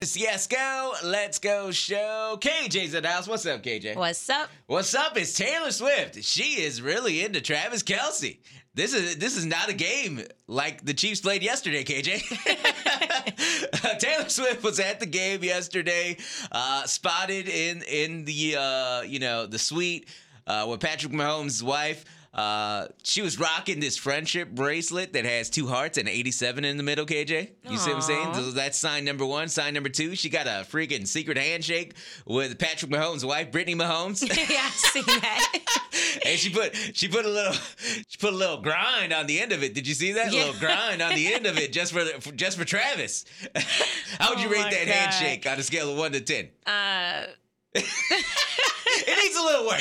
It's Esko, Let's Go Show. KJ's in the house. What's up, KJ? What's up? What's up? It's Taylor Swift. She is really into Travis Kelce. This is this is not a game like the Chiefs played yesterday, KJ. Taylor Swift was at the game yesterday, uh, spotted in in the uh, you know the suite uh, with Patrick Mahomes' wife. Uh, she was rocking this friendship bracelet that has two hearts and 87 in the middle, KJ. You see what I'm saying? So that's sign number one. Sign number two, she got a freaking secret handshake with Patrick Mahomes' wife, Brittany Mahomes. yeah, I seen that. and she put she put a little she put a little grind on the end of it. Did you see that? A Yeah. little grind on the end of it just for, the, for just for Travis. How would you Oh rate that God. handshake on a scale of one to ten? Uh, It needs a little work.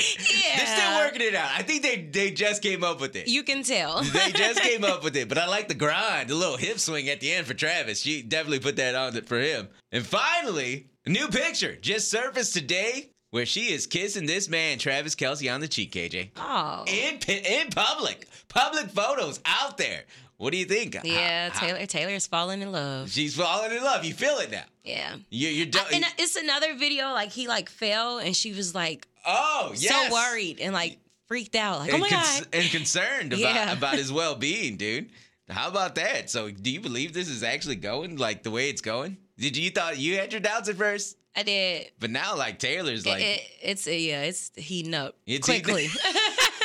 They're still working it out. I think they they just came up with it. you can tell. they just came up with it, but I like the grind, the little hip swing at the end for Travis. She definitely put that on for him. And finally, a new picture just surfaced today where she is kissing this man, Travis Kelce, on the cheek, KJ. Oh. in in public, public photos out there. What do you think? Yeah, How- how- Taylor Taylor's falling in love. she's falling in love. You feel it now. Yeah. You, you're done. And it's another video like he like fell and she was like oh, yes. so worried and like freaked out like oh my cons- god. and concerned about Yeah. about his well being, dude. How about that? So, do you believe this is actually going like the way it's going? Did you, you thought you had your doubts at first, I did. but now like Taylor's like it, it's yeah, it's heating up It's quickly.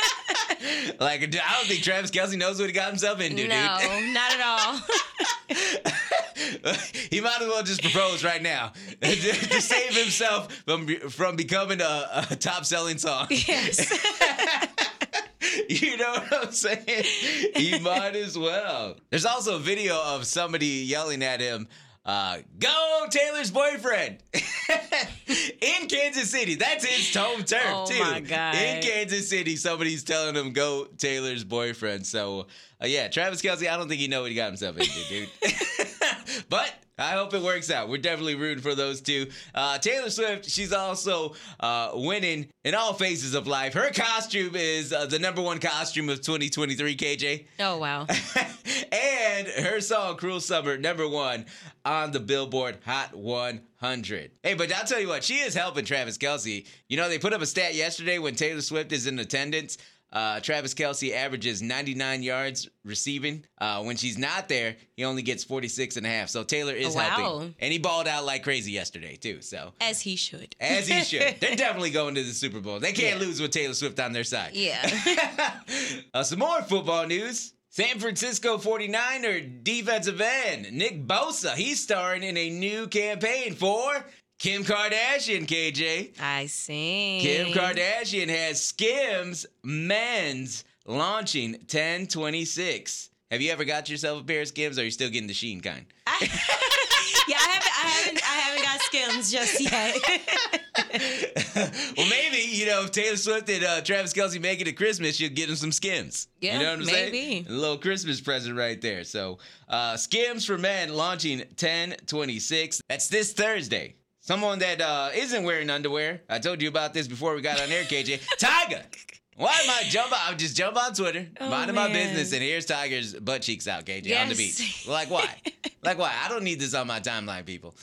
like I don't think Travis Kelce knows what he got himself into, no, dude. not at all. he might as well just propose right now to, to save himself from from becoming a, a top selling song. yes. You know what I'm saying? He might as well. There's also a video of somebody yelling at him, uh, "Go Taylor's boyfriend!" in Kansas City. That's his home turf Oh too. my God. In Kansas City, somebody's telling him, "Go Taylor's boyfriend." So, uh, yeah, Travis Kelce. I don't think he know what he got himself into, dude. but I hope it works out. We're definitely rooting for those two. Uh, Taylor Swift, she's also uh, winning in all phases of life. Her costume is uh, the number one costume of 2023, KJ. Oh wow. And her song Cruel Summer, number one on the Billboard Hot 100. Hey, but I'll tell you what, she is helping Travis Kelce. You know, they put up a stat yesterday when Taylor Swift is in attendance. Uh, Travis Kelce averages 99 yards receiving. Uh, when she's not there, he only gets 46 and a half. So Taylor is wow. helping. And he balled out like crazy yesterday, too. So. As he should. As he should. They're definitely going to the Super Bowl. They can't Yeah. lose with Taylor Swift on their side. Yeah. uh, some more football news. San Francisco 49er defensive end Nick Bosa, he's starring in a new campaign for Kim Kardashian, KJ. I see. Kim Kardashian has Skims Men's launching 1026. Have you ever got yourself a pair of Skims or are you still getting the Shein kind? yeah, I haven't, I haven't, I haven't got skims just yet. well, maybe, you know, if Taylor Swift and uh, Travis Kelce make it at Christmas, you'll get him some Skims. Yeah, you know what I'm saying? maybe. A little Christmas present right there. So, uh, Skims for Men launching 1026. That's this Thursday. Someone that uh, isn't wearing underwear. I told you about this before we got on air, KJ. Tyga. Why am I jump? I just jump on Twitter, Oh, minding my business, and here's Tyga's butt cheeks out, KJ, on the Yes. beach. Like why? like why? I don't need this on my timeline, people.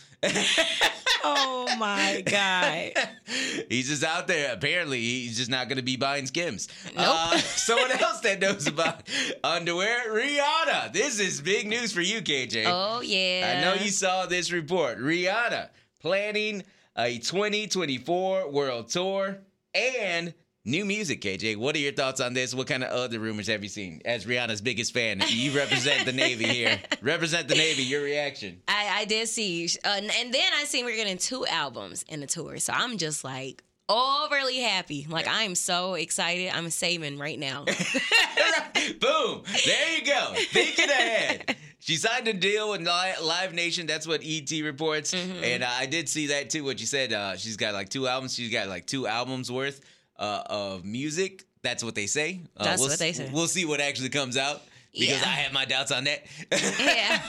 oh my god. he's just out there. Apparently, he's just not going to be buying skims. Nope. Uh, someone else that knows about underwear, Rihanna. This is big news for you, KJ. Oh yeah. I know you saw this report. Rihanna planning a 2024 world tour and new music, KJ. What are your thoughts on this? What kind of other rumors have you seen? As Rihanna's biggest fan, you represent the Navy here. Represent the Navy. Your reaction. I, I did see, uh, and then I seen we're getting two albums in the tour, so I'm just like overly happy. Like I'm so excited. I'm saving right now. Boom. There you go. Thinking ahead. She signed a deal with Live Nation. That's what ET reports. Mm-hmm. And uh, I did see that too. What you said. Uh, she's got like two albums. She's got like two albums worth uh, of music. That's what they say. Uh, That's we'll what they s- say. We'll see what actually comes out because Yeah. I have my doubts on that. yeah.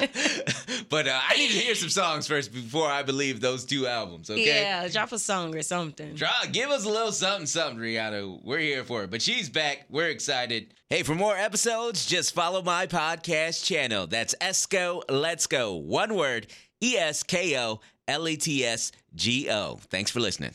but uh, I need to hear some songs first before I believe those two albums. Okay. Yeah. Drop a song or something. Try, give us a little something, something, Rihanna. We're here for it. But she's back. We're excited. Hey, for more episodes, just follow my podcast channel. That's Esko Let's Go. One word. E S K O L A T S G O. Thanks for listening.